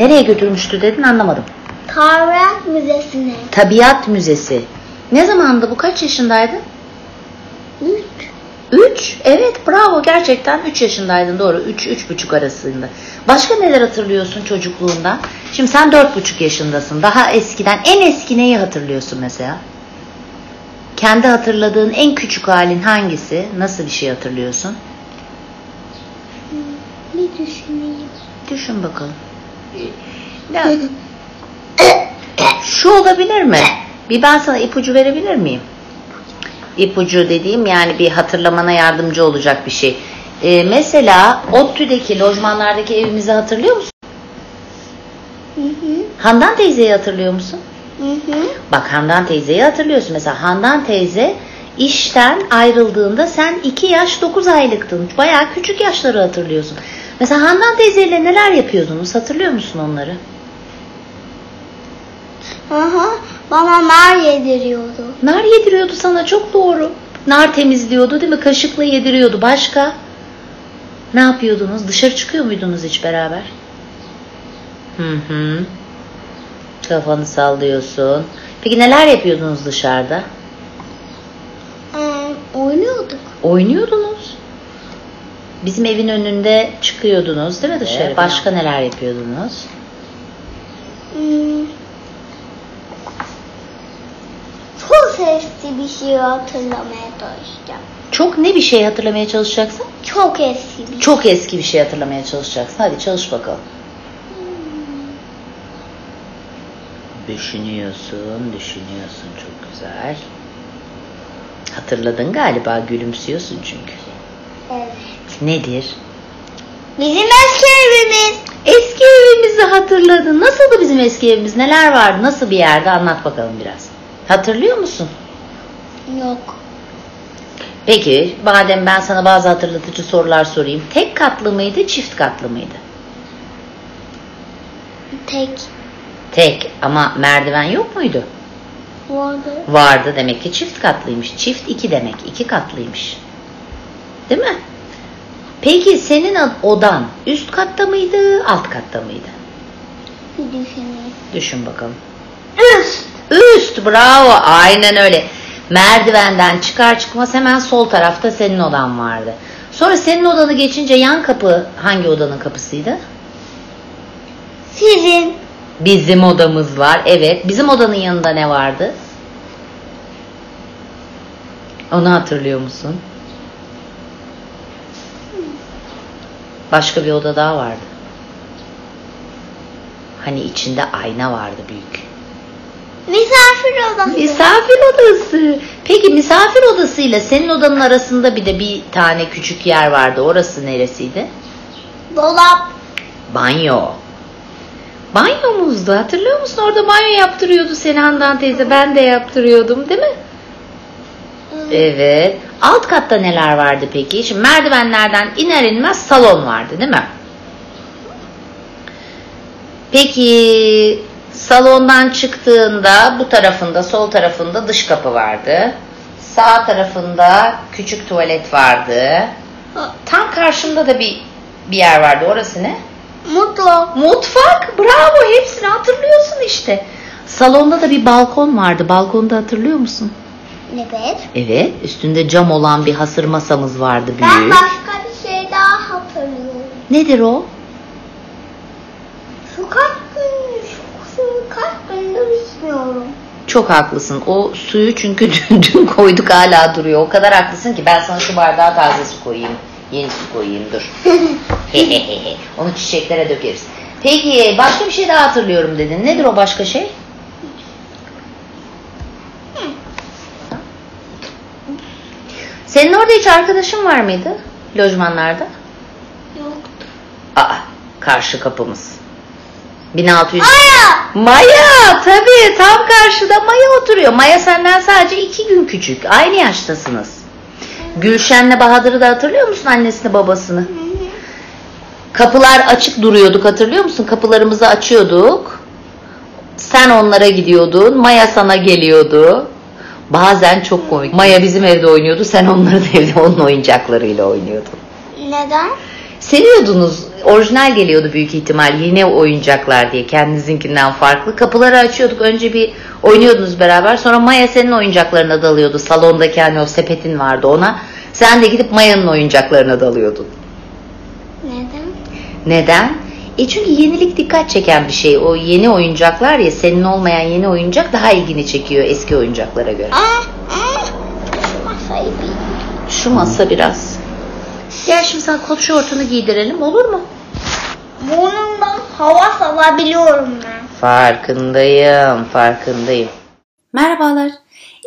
Nereye götürmüştü dedin anlamadım. Tabiat Müzesi'ne. Tabiat Müzesi. Ne zamandı bu? Kaç yaşındaydın? Üç. 3. Evet bravo gerçekten 3 yaşındaydın doğru. 3 üç, buçuk arasında. Başka neler hatırlıyorsun çocukluğundan? Şimdi sen dört buçuk yaşındasın. Daha eskiden en eski neyi hatırlıyorsun mesela? Kendi hatırladığın en küçük halin hangisi? Nasıl bir şey hatırlıyorsun? Bir düşüneyim. Düşün bakalım. Ya, şu olabilir mi? Bir ben sana ipucu verebilir miyim? İpucu dediğim yani bir hatırlamana yardımcı olacak bir şey. Ee, mesela ODTÜ'deki lojmanlardaki evimizi hatırlıyor musun? Hı hı. Handan teyzeyi hatırlıyor musun? Hı hı. Bak Handan teyzeyi hatırlıyorsun. Mesela Handan teyze işten ayrıldığında sen 2 yaş 9 aylıktın. Bayağı küçük yaşları hatırlıyorsun. Mesela Handan teyzeyle neler yapıyordunuz? Hatırlıyor musun onları? Aha, bana nar yediriyordu. Nar yediriyordu sana çok doğru. Nar temizliyordu değil mi? Kaşıkla yediriyordu. Başka? Ne yapıyordunuz? Dışarı çıkıyor muydunuz hiç beraber? Hı hı. Kafanı sallıyorsun. Peki neler yapıyordunuz dışarıda? Ee, oynuyorduk. Oynuyordunuz. Bizim evin önünde çıkıyordunuz değil mi dışarı? Evet. Başka neler yapıyordunuz? Hmm. Çok sesli bir şey hatırlamaya çalışacağım. Çok ne bir şey hatırlamaya çalışacaksın? Çok eski bir şey. Çok eski bir şey hatırlamaya çalışacaksın. Hadi çalış bakalım. Düşünüyorsun, düşünüyorsun. Çok güzel. Hatırladın galiba, gülümsüyorsun çünkü. Evet. Nedir? Bizim eski evimiz. Eski evimizi hatırladın. Nasıldı bizim eski evimiz? Neler vardı? Nasıl bir yerde? Anlat bakalım biraz. Hatırlıyor musun? Yok. Peki, madem ben sana bazı hatırlatıcı sorular sorayım. Tek katlı mıydı, çift katlı mıydı? Tek Tek ama merdiven yok muydu? vardı. Vardı demek ki çift katlıymış. Çift iki demek. iki katlıymış. Değil mi? Peki senin odan üst katta mıydı, alt katta mıydı? Bir düşüneyim. Düşün bakalım. Üst. Üst bravo aynen öyle. Merdivenden çıkar çıkmaz hemen sol tarafta senin odan vardı. Sonra senin odanı geçince yan kapı hangi odanın kapısıydı? Sizin. Bizim odamız var. Evet. Bizim odanın yanında ne vardı? Onu hatırlıyor musun? Başka bir oda daha vardı. Hani içinde ayna vardı büyük. Misafir odası. Misafir odası. Peki misafir odasıyla senin odanın arasında bir de bir tane küçük yer vardı. Orası neresiydi? Dolap. Banyo. Banyomuzdu. Hatırlıyor musun? Orada banyo yaptırıyordu seni Handan teyze. Ben de yaptırıyordum değil mi? Evet. Alt katta neler vardı peki? Şimdi merdivenlerden iner inmez salon vardı değil mi? Peki salondan çıktığında bu tarafında sol tarafında dış kapı vardı. Sağ tarafında küçük tuvalet vardı. Tam karşında da bir bir yer vardı. Orası ne? Mutlu. Mutfak. Bravo. Hepsini hatırlıyorsun işte. Salonda da bir balkon vardı. Balkonda hatırlıyor musun? Evet. Evet. Üstünde cam olan bir hasır masamız vardı Ben büyük. başka bir şey daha hatırlıyorum. Nedir o? Şu kaç gün, şu suyu kaç gündür içmiyorum. Çok haklısın. O suyu çünkü dün, dün koyduk hala duruyor. O kadar haklısın ki ben sana şu bardağa taze su koyayım. Yeni su koyayım dur. Onu çiçeklere dökeriz. Peki başka bir şey daha hatırlıyorum dedin. Nedir o başka şey? Senin orada hiç arkadaşın var mıydı? Lojmanlarda? Yoktu. Aa, karşı kapımız. 1600. Aya! Maya tabii tam karşıda Maya oturuyor. Maya senden sadece iki gün küçük. Aynı yaştasınız. Gülşen'le Bahadır'ı da hatırlıyor musun annesini babasını? Kapılar açık duruyorduk hatırlıyor musun? Kapılarımızı açıyorduk. Sen onlara gidiyordun. Maya sana geliyordu. Bazen çok komik. Maya bizim evde oynuyordu. Sen onların evde onun oyuncaklarıyla oynuyordun. Neden? Seviyordunuz Orijinal geliyordu büyük ihtimal yeni oyuncaklar diye kendinizinkinden farklı. Kapıları açıyorduk önce bir oynuyordunuz beraber sonra Maya senin oyuncaklarına dalıyordu. Salondaki hani o sepetin vardı ona. Sen de gidip Maya'nın oyuncaklarına dalıyordun. Neden? Neden? E çünkü yenilik dikkat çeken bir şey. O yeni oyuncaklar ya senin olmayan yeni oyuncak daha ilgini çekiyor eski oyuncaklara göre. Aa, aa. Şu masayı bir. Şu masa biraz. Gel şimdi sana kot şortunu giydirelim olur mu? Burnumdan hava salabiliyorum ben. Farkındayım, farkındayım. Merhabalar.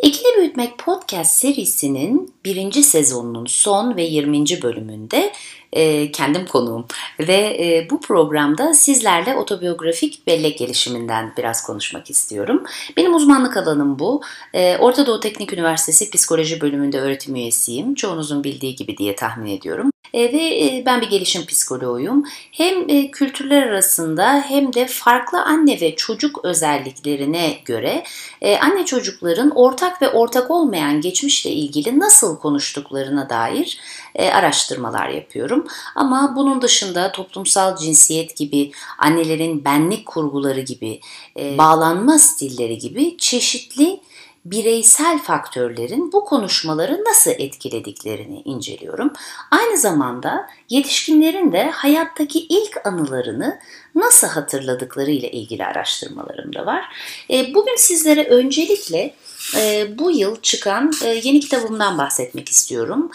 İkili Büyütmek Podcast serisinin birinci sezonunun son ve 20. bölümünde e, kendim konuğum. Ve e, bu programda sizlerle otobiyografik bellek gelişiminden biraz konuşmak istiyorum. Benim uzmanlık alanım bu. E, Orta Doğu Teknik Üniversitesi Psikoloji bölümünde öğretim üyesiyim. Çoğunuzun bildiği gibi diye tahmin ediyorum. E, ve e, ben bir gelişim psikoloğuyum. Hem e, kültürler arasında hem de farklı anne ve çocuk özelliklerine göre e, anne çocukların ortak ve ortak olmayan geçmişle ilgili nasıl konuştuklarına dair e, araştırmalar yapıyorum. Ama bunun dışında toplumsal cinsiyet gibi, annelerin benlik kurguları gibi, e, bağlanma stilleri gibi çeşitli bireysel faktörlerin bu konuşmaları nasıl etkilediklerini inceliyorum. Aynı zamanda yetişkinlerin de hayattaki ilk anılarını nasıl hatırladıkları ile ilgili araştırmalarım da var. E, bugün sizlere öncelikle e, bu yıl çıkan e, yeni kitabımdan bahsetmek istiyorum.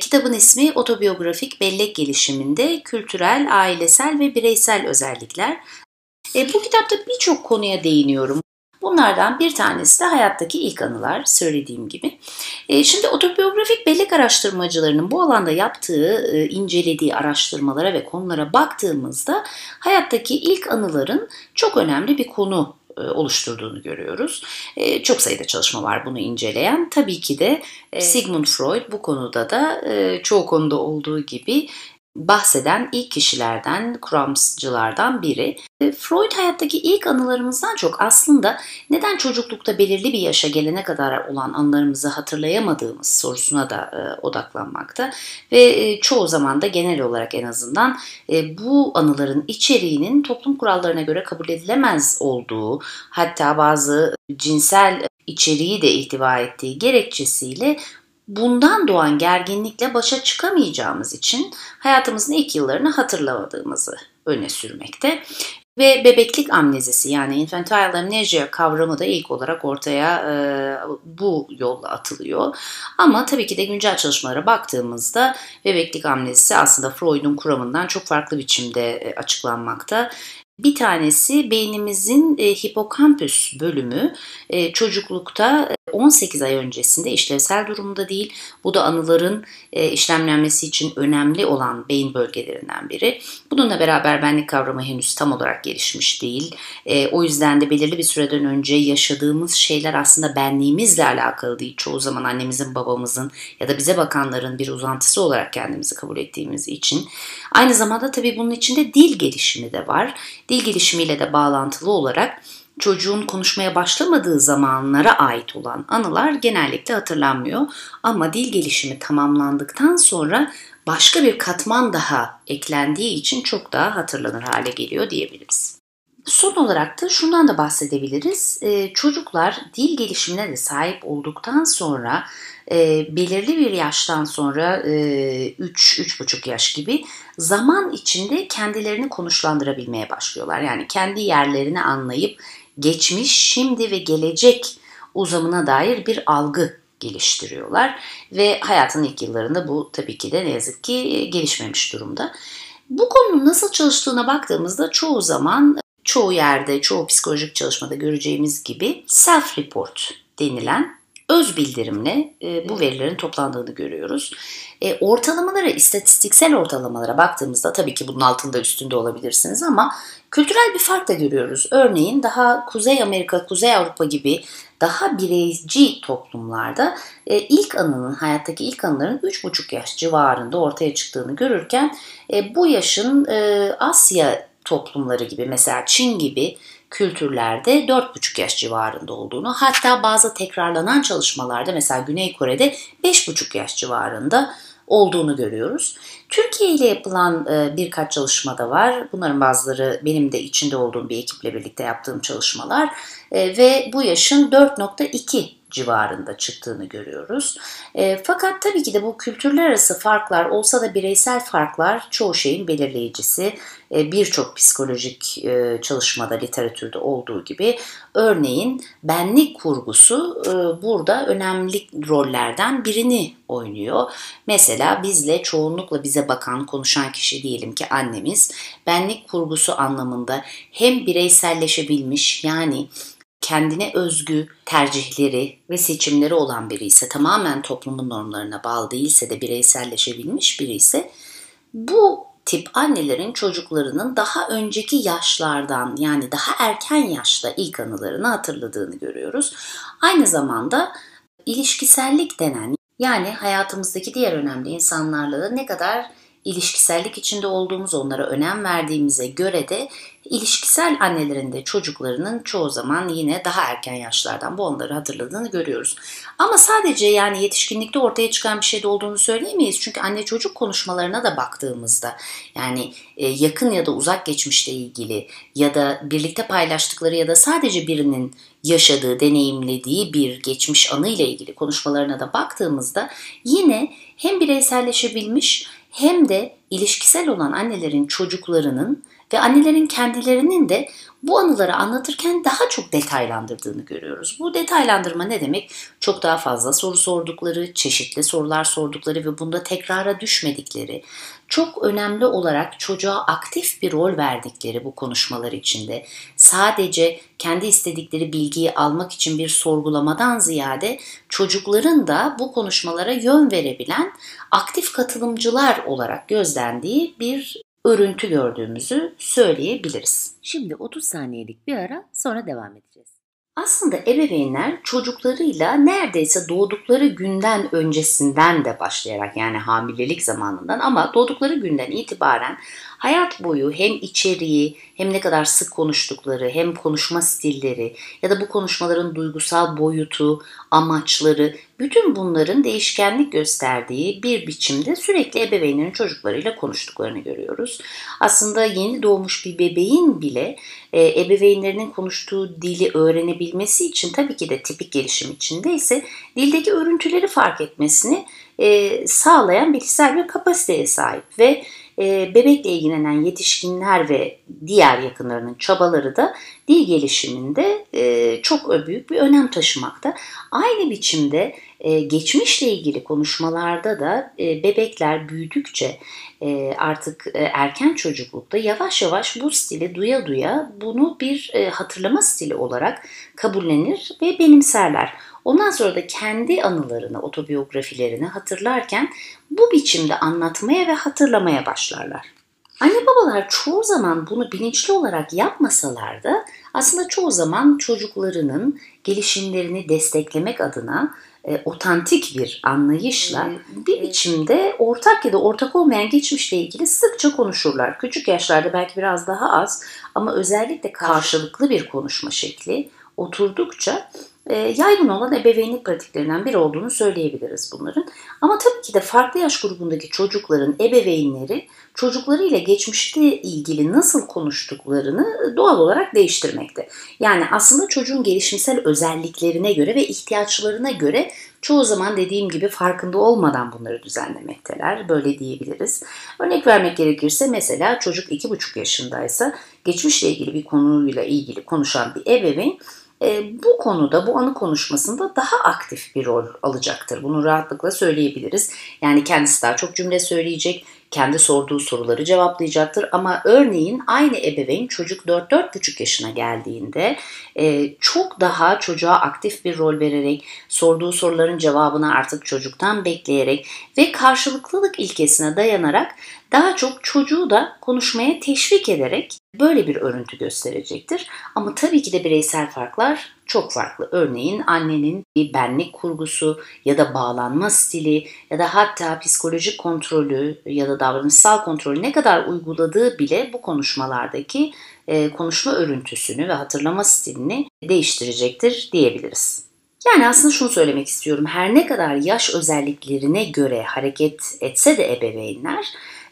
Kitabın ismi Otobiyografik Bellek Gelişiminde Kültürel, Ailesel ve Bireysel Özellikler. Bu kitapta birçok konuya değiniyorum. Bunlardan bir tanesi de hayattaki ilk anılar söylediğim gibi. E, şimdi otobiyografik bellek araştırmacılarının bu alanda yaptığı, e, incelediği araştırmalara ve konulara baktığımızda hayattaki ilk anıların çok önemli bir konu e, oluşturduğunu görüyoruz. Çok sayıda çalışma var bunu inceleyen. Tabii ki de Sigmund Freud bu konuda da çoğu konuda olduğu gibi bahseden ilk kişilerden, kuramcılardan biri. E, Freud hayattaki ilk anılarımızdan çok aslında neden çocuklukta belirli bir yaşa gelene kadar olan anılarımızı hatırlayamadığımız sorusuna da e, odaklanmakta. Ve e, çoğu zaman da genel olarak en azından e, bu anıların içeriğinin toplum kurallarına göre kabul edilemez olduğu, hatta bazı cinsel içeriği de ihtiva ettiği gerekçesiyle bundan doğan gerginlikle başa çıkamayacağımız için hayatımızın ilk yıllarını hatırlamadığımızı öne sürmekte. Ve bebeklik amnezisi yani infantile amnesia kavramı da ilk olarak ortaya e, bu yolla atılıyor. Ama tabii ki de güncel çalışmalara baktığımızda bebeklik amnezisi aslında Freud'un kuramından çok farklı biçimde e, açıklanmakta. Bir tanesi beynimizin e, hipokampüs bölümü e, çocuklukta 18 ay öncesinde işlevsel durumda değil. Bu da anıların e, işlemlenmesi için önemli olan beyin bölgelerinden biri. Bununla beraber benlik kavramı henüz tam olarak gelişmiş değil. E, o yüzden de belirli bir süreden önce yaşadığımız şeyler aslında benliğimizle alakalı değil. Çoğu zaman annemizin, babamızın ya da bize bakanların bir uzantısı olarak kendimizi kabul ettiğimiz için. Aynı zamanda tabii bunun içinde dil gelişimi de var. Dil gelişimiyle de bağlantılı olarak çocuğun konuşmaya başlamadığı zamanlara ait olan anılar genellikle hatırlanmıyor. Ama dil gelişimi tamamlandıktan sonra başka bir katman daha eklendiği için çok daha hatırlanır hale geliyor diyebiliriz. Son olarak da şundan da bahsedebiliriz. Ee, çocuklar dil gelişimine de sahip olduktan sonra e, belirli bir yaştan sonra e, 3-3,5 yaş gibi zaman içinde kendilerini konuşlandırabilmeye başlıyorlar. Yani kendi yerlerini anlayıp geçmiş, şimdi ve gelecek uzamına dair bir algı geliştiriyorlar ve hayatın ilk yıllarında bu tabii ki de ne yazık ki e, gelişmemiş durumda. Bu konunun nasıl çalıştığına baktığımızda çoğu zaman çoğu yerde, çoğu psikolojik çalışmada göreceğimiz gibi self-report denilen öz bildirimle e, bu verilerin toplandığını görüyoruz. E, ortalamalara, istatistiksel ortalamalara baktığımızda tabii ki bunun altında üstünde olabilirsiniz ama kültürel bir fark da görüyoruz. Örneğin daha Kuzey Amerika, Kuzey Avrupa gibi daha bireyci toplumlarda e, ilk anının, hayattaki ilk anıların 3,5 yaş civarında ortaya çıktığını görürken e, bu yaşın e, Asya toplumları gibi mesela Çin gibi kültürlerde 4,5 yaş civarında olduğunu hatta bazı tekrarlanan çalışmalarda mesela Güney Kore'de 5,5 yaş civarında olduğunu görüyoruz. Türkiye ile yapılan e, birkaç çalışma da var. Bunların bazıları benim de içinde olduğum bir ekiple birlikte yaptığım çalışmalar e, ve bu yaşın 4.2 civarında çıktığını görüyoruz. E, fakat tabii ki de bu kültürler arası farklar olsa da bireysel farklar çoğu şeyin belirleyicisi. E, Birçok psikolojik e, çalışmada, literatürde olduğu gibi örneğin benlik kurgusu e, burada önemli rollerden birini oynuyor. Mesela bizle çoğunlukla bize bakan, konuşan kişi diyelim ki annemiz benlik kurgusu anlamında hem bireyselleşebilmiş yani kendine özgü tercihleri ve seçimleri olan biri ise tamamen toplumun normlarına bağlı değilse de bireyselleşebilmiş biri ise bu tip annelerin çocuklarının daha önceki yaşlardan yani daha erken yaşta ilk anılarını hatırladığını görüyoruz. Aynı zamanda ilişkisellik denen yani hayatımızdaki diğer önemli insanlarla da ne kadar ilişkisellik içinde olduğumuz, onlara önem verdiğimize göre de ilişkisel annelerin de çocuklarının çoğu zaman yine daha erken yaşlardan bu onları hatırladığını görüyoruz. Ama sadece yani yetişkinlikte ortaya çıkan bir şey de olduğunu söyleyemeyiz. Çünkü anne çocuk konuşmalarına da baktığımızda yani e, yakın ya da uzak geçmişle ilgili ya da birlikte paylaştıkları ya da sadece birinin yaşadığı, deneyimlediği bir geçmiş anı ile ilgili konuşmalarına da baktığımızda yine hem bireyselleşebilmiş hem de ilişkisel olan annelerin çocuklarının ve annelerin kendilerinin de bu anıları anlatırken daha çok detaylandırdığını görüyoruz. Bu detaylandırma ne demek? Çok daha fazla soru sordukları, çeşitli sorular sordukları ve bunda tekrara düşmedikleri, çok önemli olarak çocuğa aktif bir rol verdikleri bu konuşmalar içinde sadece kendi istedikleri bilgiyi almak için bir sorgulamadan ziyade çocukların da bu konuşmalara yön verebilen aktif katılımcılar olarak gözlendiği bir örüntü gördüğümüzü söyleyebiliriz. Şimdi 30 saniyelik bir ara sonra devam edeceğiz. Aslında ebeveynler çocuklarıyla neredeyse doğdukları günden öncesinden de başlayarak yani hamilelik zamanından ama doğdukları günden itibaren hayat boyu hem içeriği hem ne kadar sık konuştukları hem konuşma stilleri ya da bu konuşmaların duygusal boyutu, amaçları bütün bunların değişkenlik gösterdiği bir biçimde sürekli ebeveynlerin çocuklarıyla konuştuklarını görüyoruz. Aslında yeni doğmuş bir bebeğin bile e, ebeveynlerinin konuştuğu dili öğrenebilmesi için tabii ki de tipik gelişim içinde ise dildeki örüntüleri fark etmesini e, sağlayan bilgisayar bir kapasiteye sahip ve e, bebekle ilgilenen yetişkinler ve diğer yakınlarının çabaları da dil gelişiminde e, çok büyük bir önem taşımakta. Aynı biçimde e, geçmişle ilgili konuşmalarda da e, bebekler büyüdükçe e, artık e, erken çocuklukta yavaş yavaş bu stili duya duya bunu bir e, hatırlama stili olarak kabullenir ve benimserler. Ondan sonra da kendi anılarını, otobiyografilerini hatırlarken bu biçimde anlatmaya ve hatırlamaya başlarlar. Anne babalar çoğu zaman bunu bilinçli olarak yapmasalar da aslında çoğu zaman çocuklarının gelişimlerini desteklemek adına e, otantik bir anlayışla bir biçimde ortak ya da ortak olmayan geçmişle ilgili sıkça konuşurlar. Küçük yaşlarda belki biraz daha az ama özellikle karşılıklı bir konuşma şekli oturdukça yaygın olan ebeveynlik pratiklerinden biri olduğunu söyleyebiliriz bunların. Ama tabii ki de farklı yaş grubundaki çocukların ebeveynleri çocuklarıyla geçmişte ilgili nasıl konuştuklarını doğal olarak değiştirmekte. Yani aslında çocuğun gelişimsel özelliklerine göre ve ihtiyaçlarına göre çoğu zaman dediğim gibi farkında olmadan bunları düzenlemekteler. Böyle diyebiliriz. Örnek vermek gerekirse mesela çocuk 2,5 yaşındaysa geçmişle ilgili bir konuyla ilgili konuşan bir ebeveyn e, bu konuda, bu anı konuşmasında daha aktif bir rol alacaktır. Bunu rahatlıkla söyleyebiliriz. Yani kendisi daha çok cümle söyleyecek, kendi sorduğu soruları cevaplayacaktır. Ama örneğin aynı ebeveyn çocuk 4-4,5 yaşına geldiğinde e, çok daha çocuğa aktif bir rol vererek, sorduğu soruların cevabını artık çocuktan bekleyerek ve karşılıklılık ilkesine dayanarak daha çok çocuğu da konuşmaya teşvik ederek böyle bir örüntü gösterecektir. Ama tabii ki de bireysel farklar çok farklı. Örneğin annenin bir benlik kurgusu ya da bağlanma stili ya da hatta psikolojik kontrolü ya da davranışsal kontrolü ne kadar uyguladığı bile bu konuşmalardaki e, konuşma örüntüsünü ve hatırlama stilini değiştirecektir diyebiliriz. Yani aslında şunu söylemek istiyorum. Her ne kadar yaş özelliklerine göre hareket etse de ebeveynler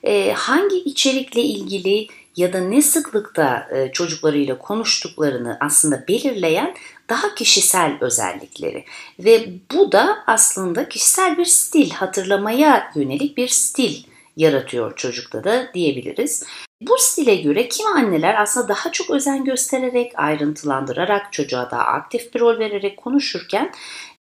e, hangi içerikle ilgili ya da ne sıklıkta e, çocuklarıyla konuştuklarını aslında belirleyen daha kişisel özellikleri ve bu da aslında kişisel bir stil, hatırlamaya yönelik bir stil yaratıyor çocukta da diyebiliriz. Bu stile göre kimi anneler aslında daha çok özen göstererek, ayrıntılandırarak, çocuğa daha aktif bir rol vererek konuşurken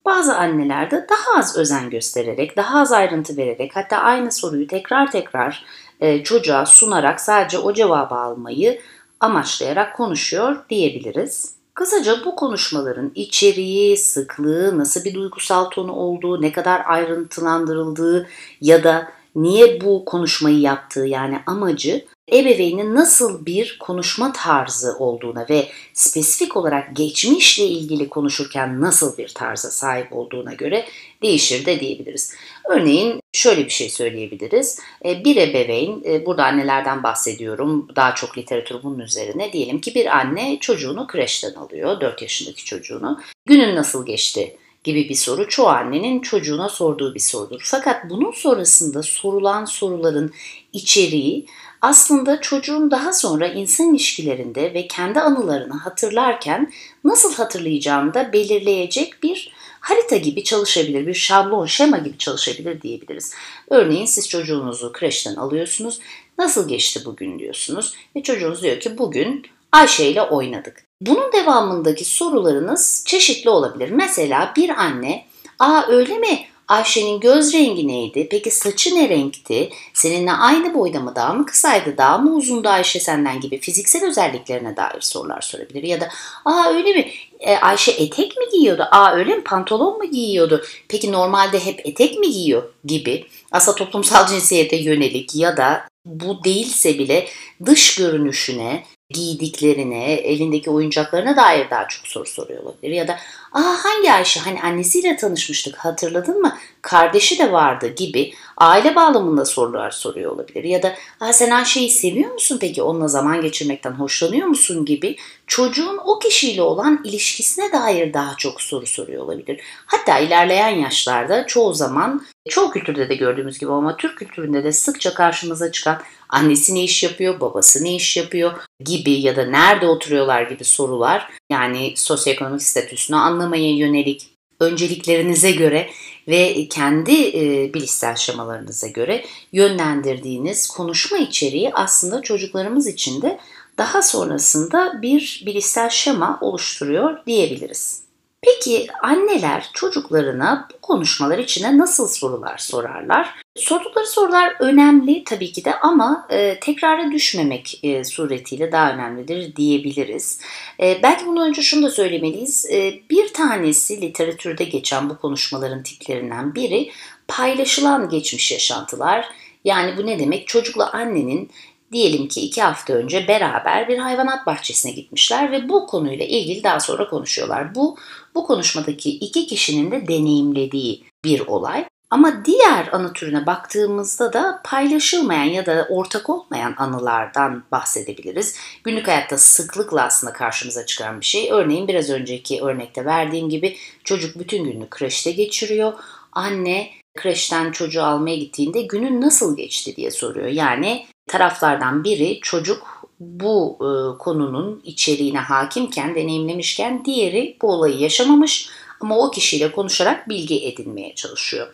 bazı anneler de daha az özen göstererek, daha az ayrıntı vererek hatta aynı soruyu tekrar tekrar e, çocuğa sunarak sadece o cevabı almayı amaçlayarak konuşuyor diyebiliriz. Kısaca bu konuşmaların içeriği, sıklığı, nasıl bir duygusal tonu olduğu, ne kadar ayrıntılandırıldığı ya da niye bu konuşmayı yaptığı yani amacı ebeveynin nasıl bir konuşma tarzı olduğuna ve spesifik olarak geçmişle ilgili konuşurken nasıl bir tarza sahip olduğuna göre değişir de diyebiliriz. Örneğin şöyle bir şey söyleyebiliriz. E, bir ebeveyn, e, burada annelerden bahsediyorum, daha çok literatür bunun üzerine. Diyelim ki bir anne çocuğunu kreşten alıyor, 4 yaşındaki çocuğunu. Günün nasıl geçti? gibi bir soru çoğu annenin çocuğuna sorduğu bir sorudur. Fakat bunun sonrasında sorulan soruların içeriği aslında çocuğun daha sonra insan ilişkilerinde ve kendi anılarını hatırlarken nasıl hatırlayacağını da belirleyecek bir harita gibi çalışabilir, bir şablon, şema gibi çalışabilir diyebiliriz. Örneğin siz çocuğunuzu kreşten alıyorsunuz. Nasıl geçti bugün diyorsunuz ve çocuğunuz diyor ki bugün Ayşe ile oynadık. Bunun devamındaki sorularınız çeşitli olabilir. Mesela bir anne, ''Aa öyle mi? Ayşe'nin göz rengi neydi? Peki saçı ne renkti? Seninle aynı boyda mı? Daha mı kısaydı? Daha mı uzundu Ayşe senden gibi fiziksel özelliklerine dair sorular sorabilir. Ya da aa öyle mi? E, Ayşe etek mi giyiyordu? Aa öyle mi? Pantolon mu giyiyordu? Peki normalde hep etek mi giyiyor? Gibi. Aslında toplumsal cinsiyete yönelik ya da bu değilse bile dış görünüşüne, giydiklerine, elindeki oyuncaklarına dair daha çok soru soruyor olabilir. Ya da aa hangi Ayşe hani annesiyle tanışmıştık hatırladın mı? Kardeşi de vardı gibi aile bağlamında sorular soruyor olabilir. Ya da aa sen Ayşe'yi seviyor musun peki onunla zaman geçirmekten hoşlanıyor musun gibi çocuğun o kişiyle olan ilişkisine dair daha çok soru soruyor olabilir. Hatta ilerleyen yaşlarda çoğu zaman çoğu kültürde de gördüğümüz gibi ama Türk kültüründe de sıkça karşımıza çıkan annesi ne iş yapıyor, babası ne iş yapıyor gibi ya da nerede oturuyorlar gibi sorular yani sosyoekonomik statüsünü anlamaya yönelik önceliklerinize göre ve kendi e, bilişsel şemalarınıza göre yönlendirdiğiniz konuşma içeriği aslında çocuklarımız için de daha sonrasında bir bilişsel şema oluşturuyor diyebiliriz. Peki anneler çocuklarına bu konuşmalar içine nasıl sorular sorarlar? Sordukları sorular önemli tabii ki de ama e, tekrara düşmemek e, suretiyle daha önemlidir diyebiliriz. E, belki bundan önce şunu da söylemeliyiz. E, bir tanesi literatürde geçen bu konuşmaların tiplerinden biri paylaşılan geçmiş yaşantılar. Yani bu ne demek? Çocukla annenin diyelim ki iki hafta önce beraber bir hayvanat bahçesine gitmişler ve bu konuyla ilgili daha sonra konuşuyorlar. Bu bu konuşmadaki iki kişinin de deneyimlediği bir olay. Ama diğer anı türüne baktığımızda da paylaşılmayan ya da ortak olmayan anılardan bahsedebiliriz. Günlük hayatta sıklıkla aslında karşımıza çıkan bir şey. Örneğin biraz önceki örnekte verdiğim gibi çocuk bütün gününü kreşte geçiriyor. Anne kreşten çocuğu almaya gittiğinde günün nasıl geçti diye soruyor. Yani taraflardan biri çocuk bu e, konunun içeriğine hakimken, deneyimlemişken diğeri bu olayı yaşamamış ama o kişiyle konuşarak bilgi edinmeye çalışıyor.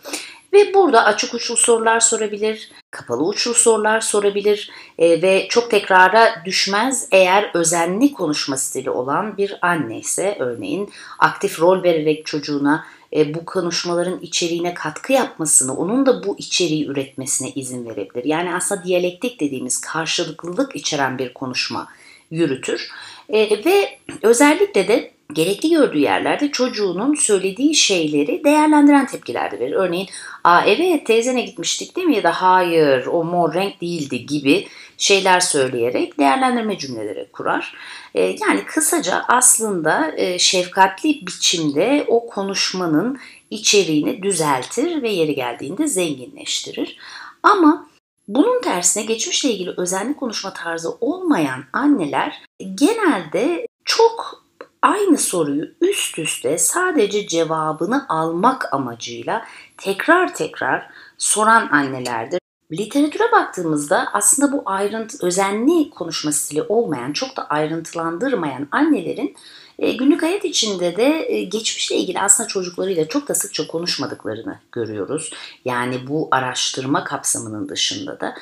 Ve burada açık uçlu sorular sorabilir, kapalı uçlu sorular sorabilir e, ve çok tekrara düşmez eğer özenli konuşma stili olan bir anne ise örneğin aktif rol vererek çocuğuna e, bu konuşmaların içeriğine katkı yapmasını, onun da bu içeriği üretmesine izin verebilir. Yani aslında diyalektik dediğimiz karşılıklılık içeren bir konuşma yürütür. E, ve özellikle de gerekli gördüğü yerlerde çocuğunun söylediği şeyleri değerlendiren tepkiler de verir. Örneğin, aa evet teyzene gitmiştik değil mi ya da hayır o mor renk değildi gibi şeyler söyleyerek değerlendirme cümleleri kurar. Ee, yani kısaca aslında e, şefkatli biçimde o konuşmanın içeriğini düzeltir ve yeri geldiğinde zenginleştirir. Ama bunun tersine geçmişle ilgili özenli konuşma tarzı olmayan anneler genelde çok aynı soruyu üst üste sadece cevabını almak amacıyla tekrar tekrar soran annelerdir. Literatüre baktığımızda aslında bu ayrıntı, özenli konuşma stili olmayan, çok da ayrıntılandırmayan annelerin e, günlük hayat içinde de e, geçmişle ilgili aslında çocuklarıyla çok da sıkça konuşmadıklarını görüyoruz. Yani bu araştırma kapsamının dışında da.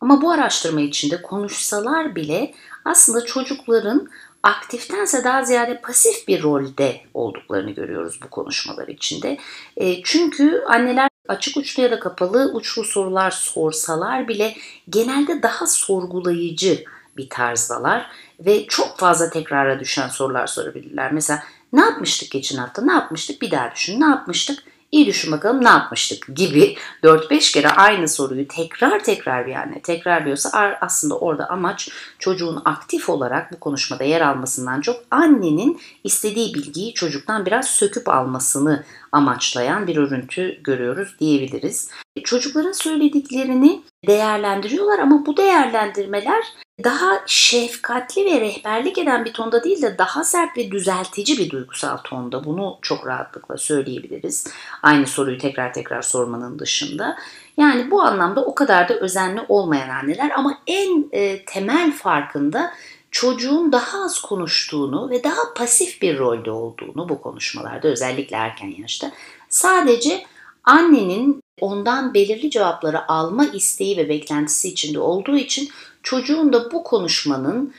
Ama bu araştırma içinde konuşsalar bile aslında çocukların aktiftense daha ziyade pasif bir rolde olduklarını görüyoruz bu konuşmalar içinde. E, çünkü anneler açık uçlu ya da kapalı uçlu sorular sorsalar bile genelde daha sorgulayıcı bir tarzdalar ve çok fazla tekrara düşen sorular sorabilirler. Mesela ne yapmıştık geçen hafta? Ne yapmıştık? Bir daha düşün. Ne yapmıştık? İyi düşün bakalım ne yapmıştık gibi 4-5 kere aynı soruyu tekrar tekrar anne tekrarlıyorsa aslında orada amaç çocuğun aktif olarak bu konuşmada yer almasından çok annenin istediği bilgiyi çocuktan biraz söküp almasını amaçlayan bir örüntü görüyoruz diyebiliriz. Çocukların söylediklerini değerlendiriyorlar ama bu değerlendirmeler daha şefkatli ve rehberlik eden bir tonda değil de daha sert ve düzeltici bir duygusal tonda. Bunu çok rahatlıkla söyleyebiliriz. Aynı soruyu tekrar tekrar sormanın dışında. Yani bu anlamda o kadar da özenli olmayan anneler ama en e, temel farkında çocuğun daha az konuştuğunu ve daha pasif bir rolde olduğunu bu konuşmalarda özellikle erken yaşta sadece annenin ondan belirli cevapları alma isteği ve beklentisi içinde olduğu için çocuğun da bu konuşmanın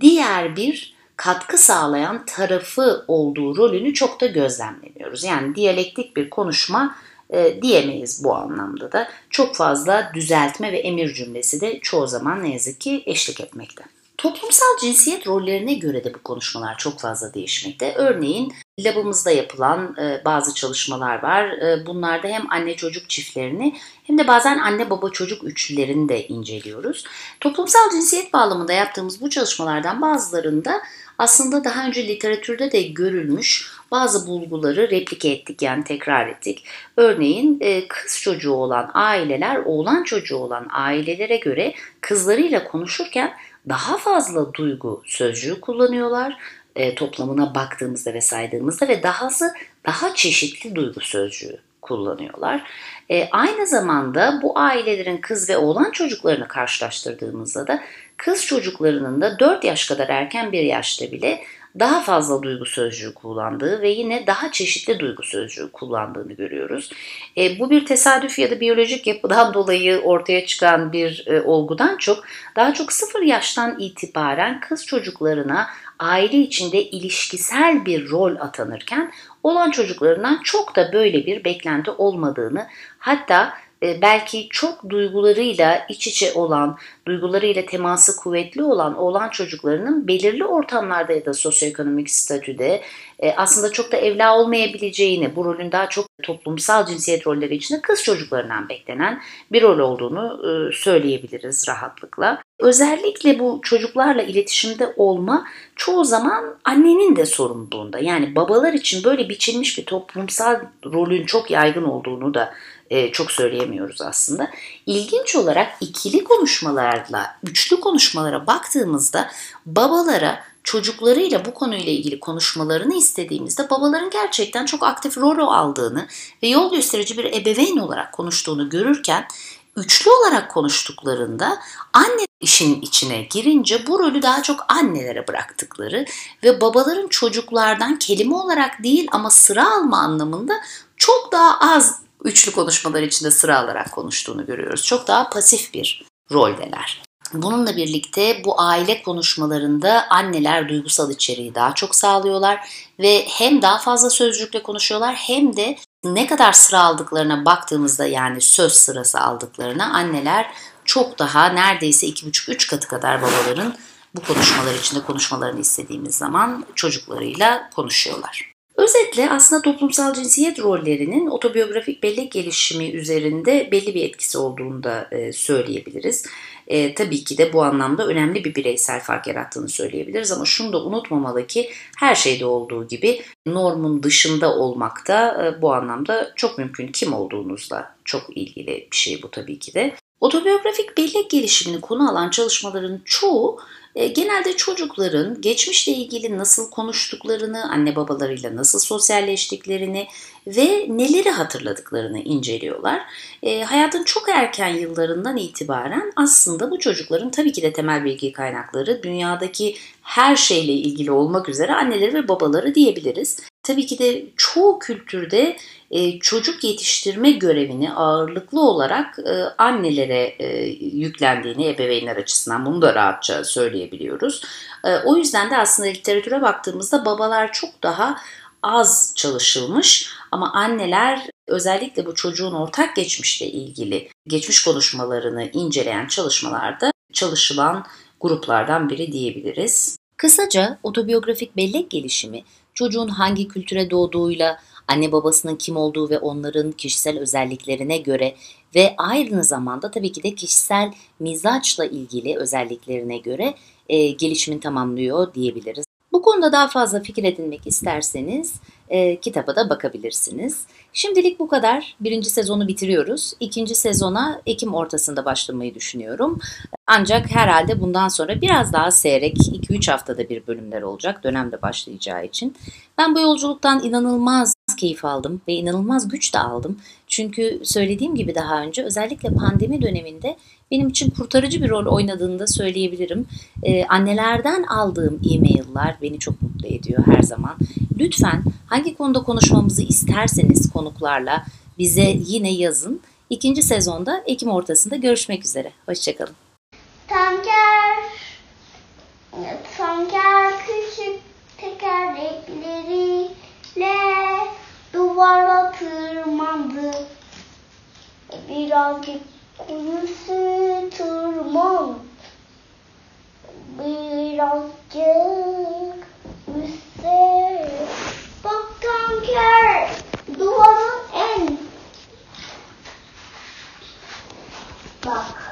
diğer bir katkı sağlayan tarafı olduğu rolünü çok da gözlemlemiyoruz. Yani diyalektik bir konuşma e, diyemeyiz bu anlamda da. Çok fazla düzeltme ve emir cümlesi de çoğu zaman ne yazık ki eşlik etmekte. Toplumsal cinsiyet rollerine göre de bu konuşmalar çok fazla değişmekte. Örneğin labımızda yapılan e, bazı çalışmalar var. E, bunlarda hem anne çocuk çiftlerini hem de bazen anne baba çocuk üçlülerini de inceliyoruz. Toplumsal cinsiyet bağlamında yaptığımız bu çalışmalardan bazılarında aslında daha önce literatürde de görülmüş bazı bulguları replike ettik yani tekrar ettik. Örneğin e, kız çocuğu olan aileler oğlan çocuğu olan ailelere göre kızlarıyla konuşurken daha fazla duygu sözcüğü kullanıyorlar e, toplamına baktığımızda ve saydığımızda ve dahası daha çeşitli duygu sözcüğü kullanıyorlar. E, aynı zamanda bu ailelerin kız ve oğlan çocuklarını karşılaştırdığımızda da kız çocuklarının da 4 yaş kadar erken bir yaşta bile daha fazla duygu sözcüğü kullandığı ve yine daha çeşitli duygu sözcüğü kullandığını görüyoruz. E, bu bir tesadüf ya da biyolojik yapıdan dolayı ortaya çıkan bir e, olgudan çok daha çok sıfır yaştan itibaren kız çocuklarına aile içinde ilişkisel bir rol atanırken olan çocuklarından çok da böyle bir beklenti olmadığını hatta belki çok duygularıyla iç içe olan, duygularıyla teması kuvvetli olan oğlan çocuklarının belirli ortamlarda ya da sosyoekonomik statüde e, aslında çok da evla olmayabileceğini, bu rolün daha çok toplumsal cinsiyet rolleri içinde kız çocuklarından beklenen bir rol olduğunu e, söyleyebiliriz rahatlıkla. Özellikle bu çocuklarla iletişimde olma çoğu zaman annenin de sorumluluğunda. Yani babalar için böyle biçilmiş bir toplumsal rolün çok yaygın olduğunu da e, çok söyleyemiyoruz aslında. İlginç olarak ikili konuşmalarla üçlü konuşmalara baktığımızda babalara çocuklarıyla bu konuyla ilgili konuşmalarını istediğimizde babaların gerçekten çok aktif rol aldığını ve yol gösterici bir ebeveyn olarak konuştuğunu görürken üçlü olarak konuştuklarında anne işin içine girince bu rolü daha çok annelere bıraktıkları ve babaların çocuklardan kelime olarak değil ama sıra alma anlamında çok daha az üçlü konuşmalar içinde sıra alarak konuştuğunu görüyoruz. Çok daha pasif bir roldeler. Bununla birlikte bu aile konuşmalarında anneler duygusal içeriği daha çok sağlıyorlar ve hem daha fazla sözcükle konuşuyorlar hem de ne kadar sıra aldıklarına baktığımızda yani söz sırası aldıklarına anneler çok daha neredeyse 2,5-3 katı kadar babaların bu konuşmalar içinde konuşmalarını istediğimiz zaman çocuklarıyla konuşuyorlar. Özetle aslında toplumsal cinsiyet rollerinin otobiyografik bellek gelişimi üzerinde belli bir etkisi olduğunu da e, söyleyebiliriz. E, tabii ki de bu anlamda önemli bir bireysel fark yarattığını söyleyebiliriz ama şunu da unutmamalı ki her şeyde olduğu gibi normun dışında olmak da e, bu anlamda çok mümkün. Kim olduğunuzla çok ilgili bir şey bu tabii ki de. Otobiyografik bellek gelişimini konu alan çalışmaların çoğu e, genelde çocukların geçmişle ilgili nasıl konuştuklarını, anne babalarıyla nasıl sosyalleştiklerini ve neleri hatırladıklarını inceliyorlar. E, hayatın çok erken yıllarından itibaren aslında bu çocukların tabii ki de temel bilgi kaynakları dünyadaki her şeyle ilgili olmak üzere anneleri ve babaları diyebiliriz. Tabii ki de çoğu kültürde e, çocuk yetiştirme görevini ağırlıklı olarak e, annelere e, yüklendiğini ebeveynler açısından bunu da rahatça söyleyebiliyoruz. E, o yüzden de aslında literatüre baktığımızda babalar çok daha az çalışılmış ama anneler özellikle bu çocuğun ortak geçmişle ilgili geçmiş konuşmalarını inceleyen çalışmalarda çalışılan gruplardan biri diyebiliriz. Kısaca otobiyografik bellek gelişimi çocuğun hangi kültüre doğduğuyla, anne babasının kim olduğu ve onların kişisel özelliklerine göre ve aynı zamanda tabii ki de kişisel mizaçla ilgili özelliklerine göre e, gelişimini tamamlıyor diyebiliriz. Bu konuda daha fazla fikir edinmek isterseniz e, kitaba da bakabilirsiniz. Şimdilik bu kadar. Birinci sezonu bitiriyoruz. İkinci sezona Ekim ortasında başlamayı düşünüyorum. Ancak herhalde bundan sonra biraz daha seyrek 2-3 haftada bir bölümler olacak dönemde başlayacağı için. Ben bu yolculuktan inanılmaz keyif aldım ve inanılmaz güç de aldım. Çünkü söylediğim gibi daha önce özellikle pandemi döneminde benim için kurtarıcı bir rol oynadığını da söyleyebilirim. Ee, annelerden aldığım e-mail'lar beni çok mutlu ediyor her zaman. Lütfen hangi konuda konuşmamızı isterseniz konuklarla bize yine yazın. İkinci sezonda Ekim ortasında görüşmek üzere. Hoşçakalın. Tanker, tanker küçük tekerlekleriyle duvara tırmandı. Birazcık kuyusu tırmandı. Birazcık üstte. Bak tanker, duvarın en. Bak.